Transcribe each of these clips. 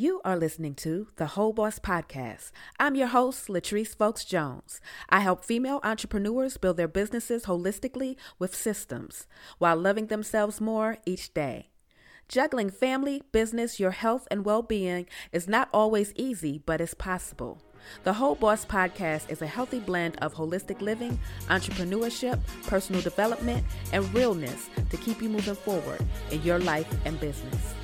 You are listening to the Whole Boss Podcast. I'm your host, Latrice Folkes Jones. I help female entrepreneurs build their businesses holistically with systems while loving themselves more each day. Juggling family, business, your health, and well being is not always easy, but it's possible. The Whole Boss Podcast is a healthy blend of holistic living, entrepreneurship, personal development, and realness to keep you moving forward in your life and business.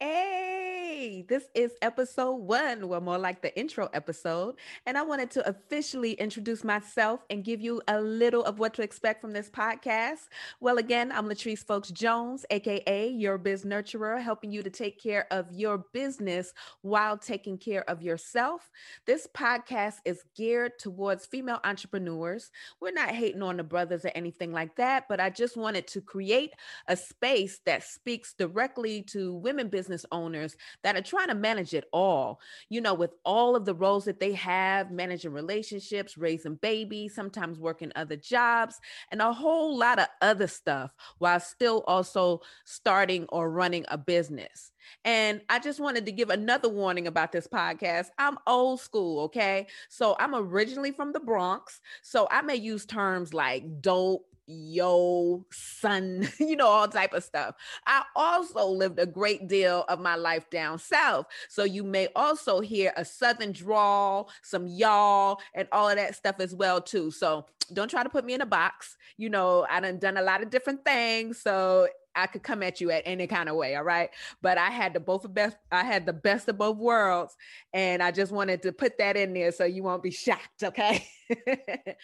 Hey. This is episode one, well, more like the intro episode. And I wanted to officially introduce myself and give you a little of what to expect from this podcast. Well, again, I'm Latrice Folkes Jones, AKA your biz nurturer, helping you to take care of your business while taking care of yourself. This podcast is geared towards female entrepreneurs. We're not hating on the brothers or anything like that, but I just wanted to create a space that speaks directly to women business owners that are trying to manage it all, you know, with all of the roles that they have, managing relationships, raising babies, sometimes working other jobs, and a whole lot of other stuff while still also starting or running a business. And I just wanted to give another warning about this podcast. I'm old school, okay? So I'm originally from the Bronx. So I may use terms like dope, yo son you know all type of stuff. I also lived a great deal of my life down south. So you may also hear a southern drawl some y'all and all of that stuff as well too. So don't try to put me in a box. You know i done done a lot of different things. So I could come at you at any kind of way, all right. But I had the both of best, I had the best of both worlds, and I just wanted to put that in there so you won't be shocked, okay?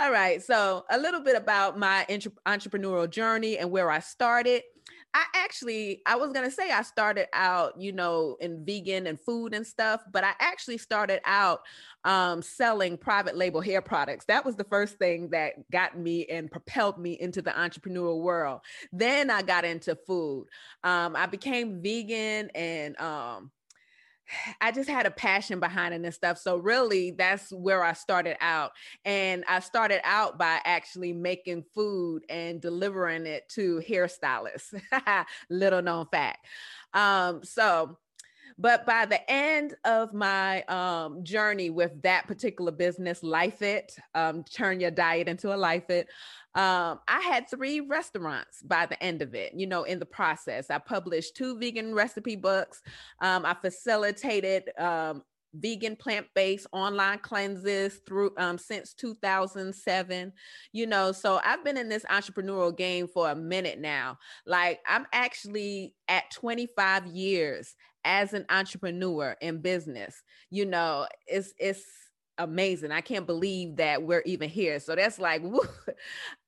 All right. So, a little bit about my entre- entrepreneurial journey and where I started. I actually, I was going to say I started out, you know, in vegan and food and stuff, but I actually started out um, selling private label hair products. That was the first thing that got me and propelled me into the entrepreneurial world. Then I got into food. Um, I became vegan and, um, I just had a passion behind it and stuff. So really that's where I started out. And I started out by actually making food and delivering it to hairstylists. Little known fact. Um, so but by the end of my um, journey with that particular business, Life It, um, turn your diet into a Life It, um, I had three restaurants by the end of it, you know, in the process. I published two vegan recipe books. Um, I facilitated um, vegan plant-based online cleanses through um, since 2007 you know so i've been in this entrepreneurial game for a minute now like i'm actually at 25 years as an entrepreneur in business you know it's it's amazing. I can't believe that we're even here. So that's like woo,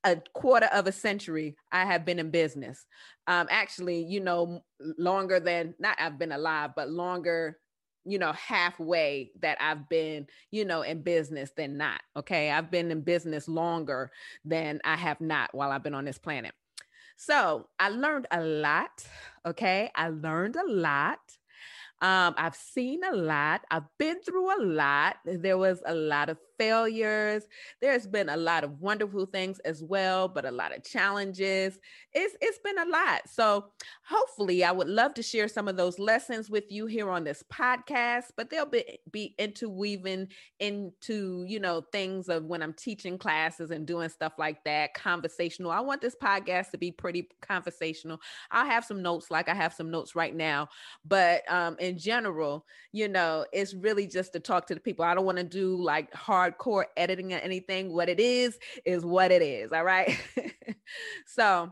a quarter of a century i have been in business. Um actually you know longer than not i've been alive but longer you know halfway that i've been you know in business than not okay? I've been in business longer than i have not while i've been on this planet. So i learned a lot okay? I learned a lot um, I've seen a lot. I've been through a lot. There was a lot of failures. There's been a lot of wonderful things as well, but a lot of challenges. It's it's been a lot. So hopefully I would love to share some of those lessons with you here on this podcast, but they'll be, be interweaving into, you know, things of when I'm teaching classes and doing stuff like that, conversational. I want this podcast to be pretty conversational. I'll have some notes like I have some notes right now, but um in general, you know, it's really just to talk to the people. I don't want to do like hard hardcore editing or anything. What it is, is what it is. All right. so,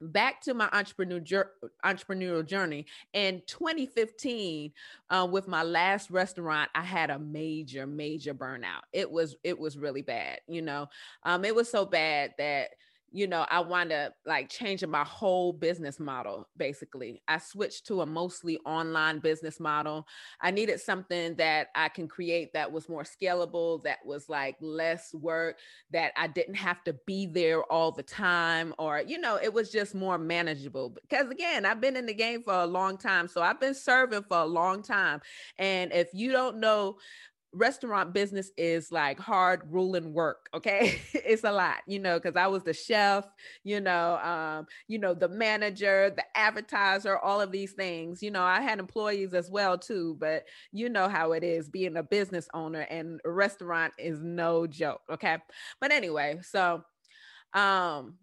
back to my entrepreneur entrepreneurial journey in 2015 uh, with my last restaurant i had a major major burnout it was it was really bad you know um, it was so bad that you know, I wound up like changing my whole business model. Basically, I switched to a mostly online business model. I needed something that I can create that was more scalable, that was like less work, that I didn't have to be there all the time, or, you know, it was just more manageable. Because again, I've been in the game for a long time. So I've been serving for a long time. And if you don't know, restaurant business is like hard ruling work okay? It's a lot you know because i was the chef you know um you know the manager the advertiser all of these things you know i had employees as well too but you know how it is being a business owner and restaurant is no joke okay? But anyway so um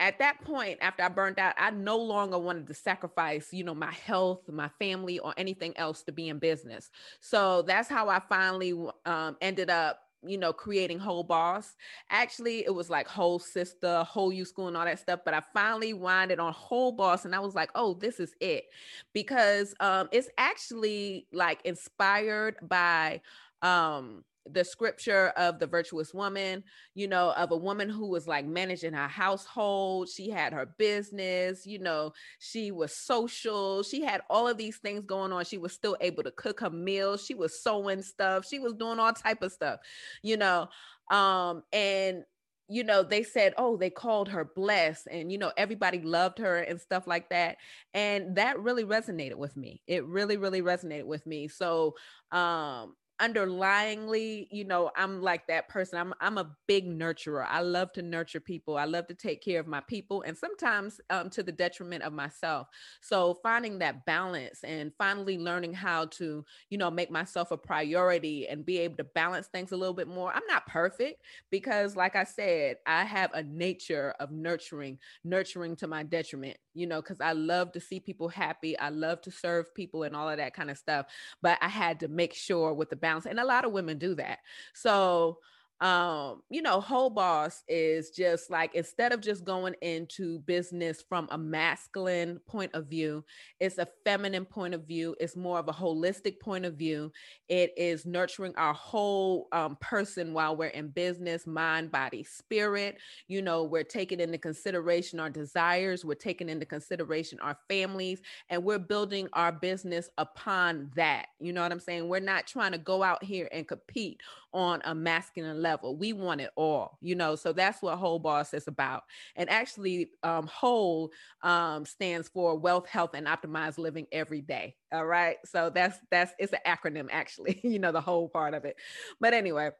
at that point after i burned out i no longer wanted to sacrifice you know my health my family or anything else to be in business so that's how i finally um, ended up you know, creating Whole Boss. Actually, it was like Whole Sister, Whole You School, and all that stuff. But I finally winded on Whole Boss, and I was like, oh, this is it, because um, it's actually like inspired by um the scripture of the virtuous woman, you know, of a woman who was like managing her household. She had her business, you know, she was social. She had all of these things going on. She was still able to cook her meals. She was sewing stuff. She was doing all type of stuff, you know. Um, and you know, they said, oh, they called her blessed, and you know, everybody loved her and stuff like that. And that really resonated with me. It really, really resonated with me. So um underlyingly you know i'm like that person. I'm i'm a big nurturer. I love to nurture people. I love to take care of my people and sometimes um, to the detriment of myself. So finding that balance and finally learning how to you know make myself a priority and be able to balance things a little bit more i'm not perfect because like i said i have a nature of nurturing nurturing to my detriment you know because i love to see people happy. I love to serve people and all of that kind of stuff but i had to make sure with the balance. And a lot of women do that. So um you know whole boss is just like instead of just going into business from a masculine point of view it's a feminine point of view it's more of a holistic point of view. It is nurturing our whole um, person while we're in business mind body spirit. You know we're taking into consideration our desires we're taking into consideration our families and we're building our business upon that. You know what i'm saying? We're not trying to go out here and compete on a masculine level. We want it all, you know. So that's what Whole Boss is about. And actually, um, Whole um, stands for Wealth, Health, and Optimized Living Every Day. All right. So that's that's it's an acronym actually, you know, the whole part of it. But anyway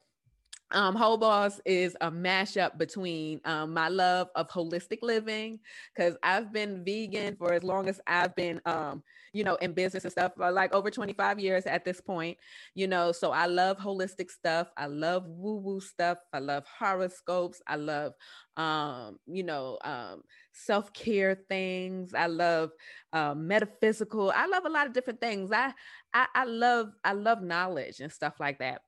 um, Whole Boss is a mashup between um, my love of holistic living, because I've been vegan for as long as I've been, um, you know, in business and stuff, like over 25 years at this point, you know. So I love holistic stuff. I love woo woo stuff. I love horoscopes. I love, um, you know, um, self care things. I love uh, metaphysical. I love a lot of different things. I, I, I love, I love knowledge and stuff like that.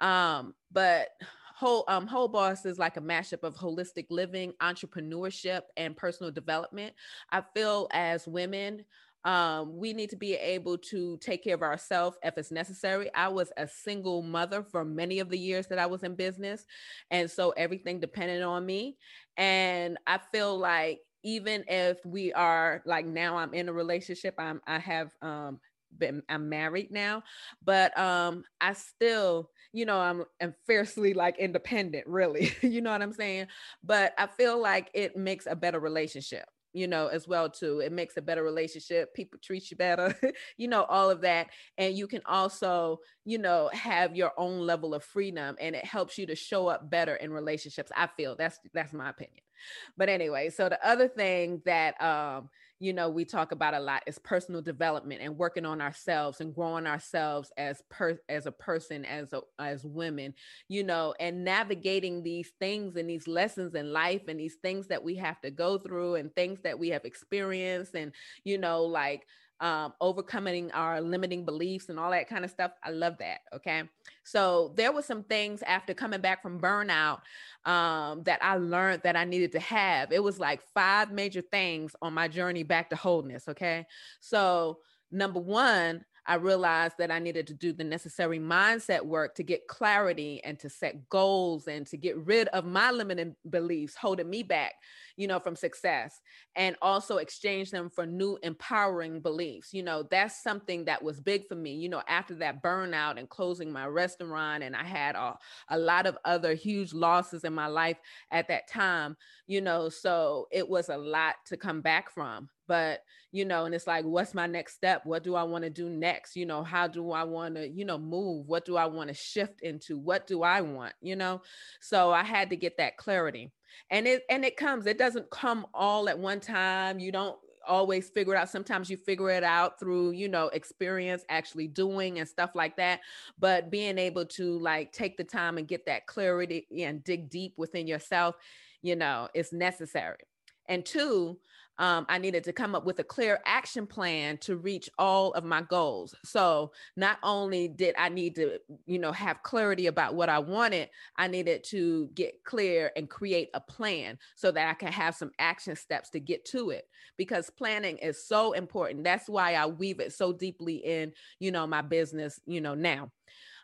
Um, but whole um whole boss is like a mashup of holistic living, entrepreneurship, and personal development. I feel as women, um, we need to be able to take care of ourselves if it's necessary. I was a single mother for many of the years that I was in business. And so everything depended on me. And I feel like even if we are like now I'm in a relationship, I'm I have um been I'm married now, but um I still, you know, I'm I'm fiercely like independent, really. you know what I'm saying? But I feel like it makes a better relationship you know, as well too. It makes a better relationship. People treat you better, you know, all of that. And you can also, you know, have your own level of freedom and it helps you to show up better in relationships. I feel that's that's my opinion. But anyway, so the other thing that um you know we talk about a lot is personal development and working on ourselves and growing ourselves as per as a person as a, as women you know and navigating these things and these lessons in life and these things that we have to go through and things that we have experienced and you know like um, overcoming our limiting beliefs and all that kind of stuff. I love that. Okay. So there were some things after coming back from burnout um, that I learned that I needed to have. It was like five major things on my journey back to wholeness. Okay. So, number one, I realized that I needed to do the necessary mindset work to get clarity and to set goals and to get rid of my limiting beliefs holding me back, you know, from success and also exchange them for new empowering beliefs. You know, that's something that was big for me, you know, after that burnout and closing my restaurant. And I had a, a lot of other huge losses in my life at that time, you know, so it was a lot to come back from but you know and it's like what's my next step? What do i want to do next? You know how do i want to you know move? What do i want to shift into? What do i want? You know? So i had to get that clarity. And it and it comes it doesn't come all at one time. You don't always figure it out. Sometimes you figure it out through you know experience actually doing and stuff like that. But being able to like take the time and get that clarity and dig deep within yourself you know is necessary. And two um, I needed to come up with a clear action plan to reach all of my goals. So not only did I need to, you know, have clarity about what I wanted, I needed to get clear and create a plan so that I can have some action steps to get to it. Because planning is so important. That's why I weave it so deeply in, you know, my business, you know, now.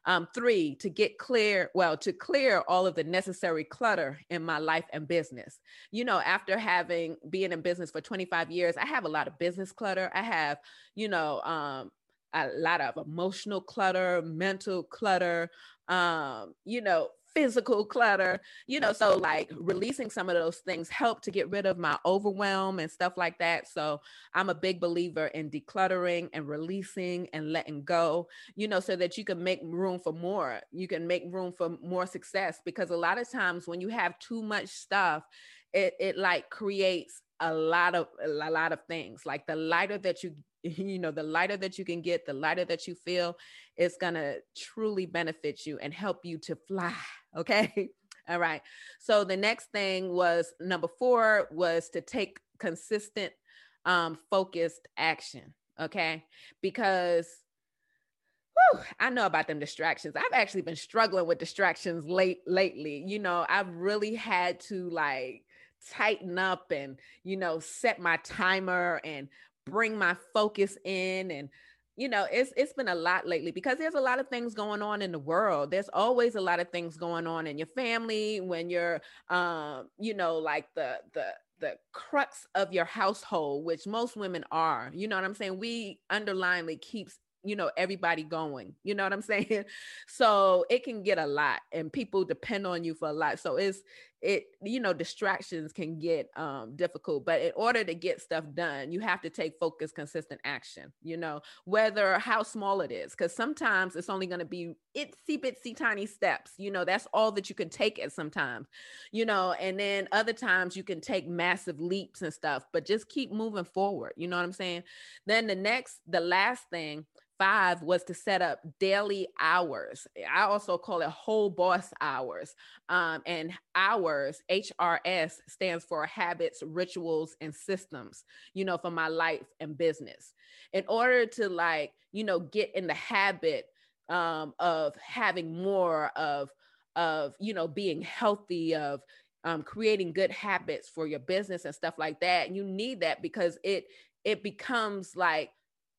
Um, three, to get clear, well, to clear all of the necessary clutter in my life and business. You know, after having been in business for 25 years, I have a lot of business clutter. I have, you know, um, a lot of emotional clutter, mental clutter, um, you know, physical clutter, you know, so like releasing some of those things help to get rid of my overwhelm and stuff like that. So I'm a big believer in decluttering and releasing and letting go, you know, so that you can make room for more. You can make room for more success because a lot of times when you have too much stuff, it it like creates a lot of a lot of things. Like the lighter that you you know the lighter that you can get the lighter that you feel it's going to truly benefit you and help you to fly okay all right so the next thing was number four was to take consistent um focused action okay because whew, I know about them distractions. I've actually been struggling with distractions late lately. You know, I've really had to like tighten up and you know set my timer and bring my focus in and you know it's it's been a lot lately because there's a lot of things going on in the world. There's always a lot of things going on in your family when you're um you know like the the the crux of your household which most women are you know what i'm saying? We underlinely keeps you know everybody going you know what i'm saying? So it can get a lot and people depend on you for a lot. So it's it you know distractions can get um difficult but in order to get stuff done you have to take focused consistent action you know whether how small it is because sometimes it's only going to be itsy bitsy tiny steps you know that's all that you can take at sometimes you know and then other times you can take massive leaps and stuff but just keep moving forward you know what i'm saying? Then the next the last thing five was to set up daily hours. I also call it whole boss hours. Um, and hours, HRS, stands for habits, rituals, and systems, you know, for my life and business. In order to like, you know, get in the habit um, of having more of, of, you know, being healthy, of, um, creating good habits for your business and stuff like that. You need that because it it becomes like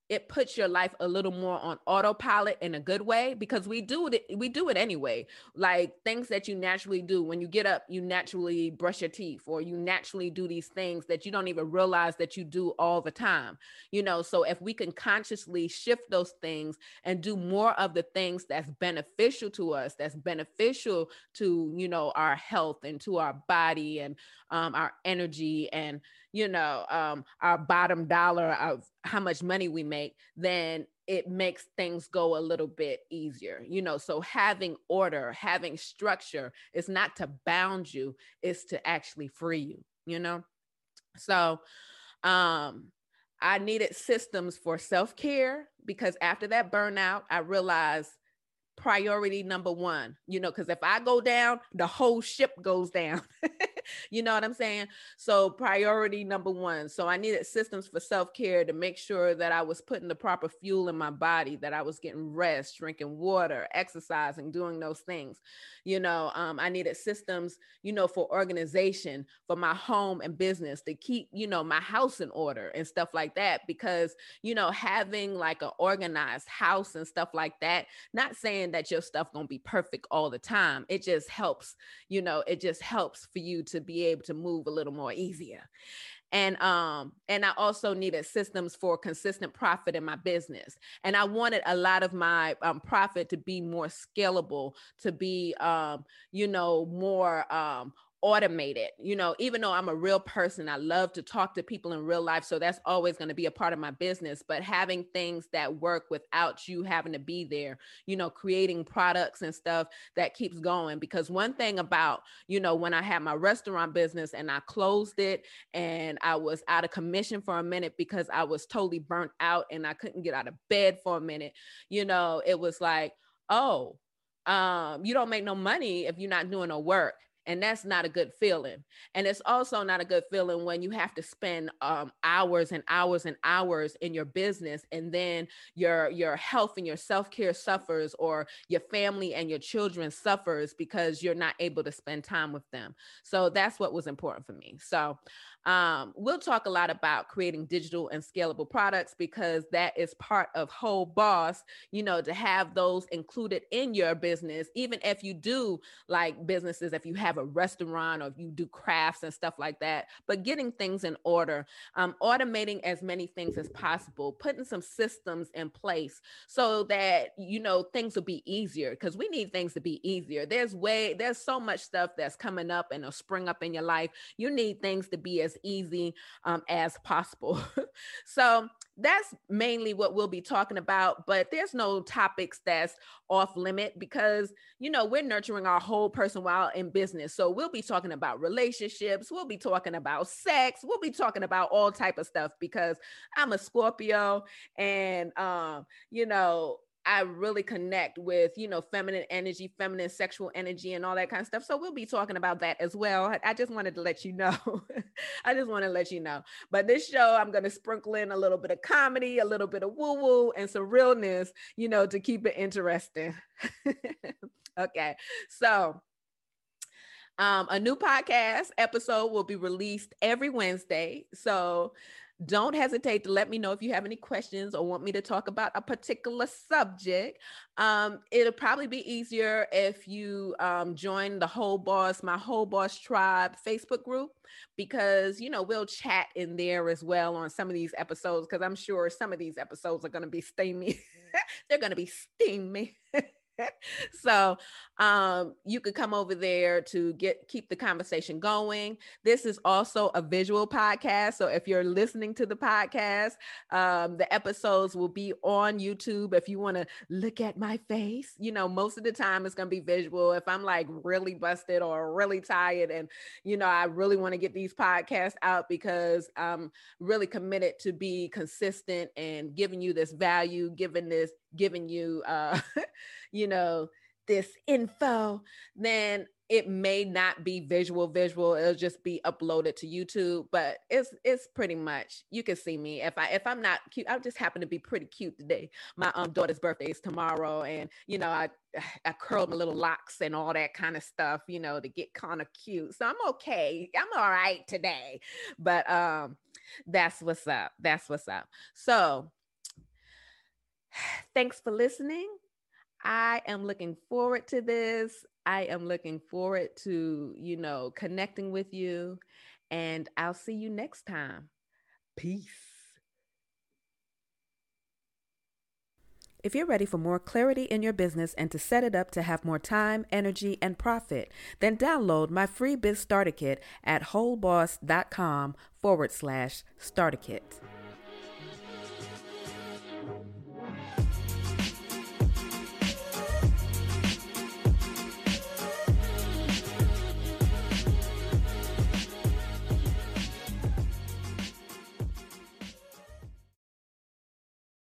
it puts your life a little more on autopilot in a good way because we do it we do it anyway. Like things that you naturally do when you get up you naturally brush your teeth or you naturally do these things that you don't even realize that you do all the time you know? So if we can consciously shift those things and do more of the things that's beneficial to us that's beneficial to you know our health and to our body and um, our energy and you know um, our bottom dollar of how much money we make then it makes things go a little bit easier you know? So having order having structure is not to bound you it's to actually free you you know? So um i needed systems for self-care because after that burnout i realized priority number one you know? Because if i go down the whole ship goes down you know what I'm saying? So, priority number one. So, I needed systems for self care to make sure that I was putting the proper fuel in my body, that I was getting rest, drinking water, exercising, doing those things. You know, um, I needed systems, you know, for organization, for my home and business to keep, you know, my house in order and stuff like that. Because, you know, having like an organized house and stuff like that, not saying that your stuff gonna be perfect all the time. It just helps, you know, it just helps for you to be able to move a little more easier. And um and i also needed systems for consistent profit in my business. And i wanted a lot of my um, profit to be more scalable to be um you know more um automate it. You know, even though I'm a real person, I love to talk to people in real life. So that's always going to be a part of my business. But having things that work without you having to be there, you know, creating products and stuff that keeps going. Because one thing about, you know, when I had my restaurant business and I closed it and I was out of commission for a minute because I was totally burnt out and I couldn't get out of bed for a minute, you know, it was like, oh, um, you don't make no money if you're not doing no work and that's not a good feeling. And it's also not a good feeling when you have to spend um, hours and hours and hours in your business and then your your health and your self-care suffers or your family and your children suffers because you're not able to spend time with them. So that's what was important for me. So um, we'll talk a lot about creating digital and scalable products because that is part of whole boss, you know, to have those included in your business, even if you do like businesses, if you have a restaurant or if you do crafts and stuff like that, but getting things in order, um, automating as many things as possible, putting some systems in place so that, you know, things will be easier because we need things to be easier. There's way, there's so much stuff that's coming up and will spring up in your life. You need things to be as as easy um, as possible. so that's mainly what we'll be talking about, but there's no topics that's off limit because, you know, we're nurturing our whole person while in business. So we'll be talking about relationships, we'll be talking about sex, we'll be talking about all type of stuff because I'm a Scorpio and, um, you know, I really connect with, you know, feminine energy, feminine sexual energy, and all that kind of stuff. So we'll be talking about that as well. I just wanted to let you know. I just want to let you know. But this show, I'm going to sprinkle in a little bit of comedy, a little bit of woo woo, and some realness, you know, to keep it interesting. okay. So, um, a new podcast episode will be released every Wednesday. So, don't hesitate to let me know if you have any questions or want me to talk about a particular subject. Um, it'll probably be easier if you um, join the Whole Boss, my Whole Boss Tribe Facebook group, because, you know, we'll chat in there as well on some of these episodes, because I'm sure some of these episodes are going to be steamy. They're going to be steamy. so um, you could come over there to get keep the conversation going. This is also a visual podcast, so if you're listening to the podcast, um, the episodes will be on YouTube. If you want to look at my face, you know, most of the time it's gonna be visual. If I'm like really busted or really tired, and you know, I really want to get these podcasts out because I'm really committed to be consistent and giving you this value, giving this, giving you, uh, you know this info, then it may not be visual visual it'll just be uploaded to youtube but it's it's pretty much you can see me. If i if i'm not cute i just happen to be pretty cute today. My um daughter's birthday is tomorrow and you know i i curled my little locks and all that kind of stuff you know to get kind of cute so i'm okay. I'm all right today. But um that's what's up that's what's up. So thanks for listening I am looking forward to this. I am looking forward to, you know, connecting with you. And I'll see you next time. Peace. If you're ready for more clarity in your business and to set it up to have more time, energy, and profit, then download my free Biz Starter Kit at wholeboss.com forward slash starter kit.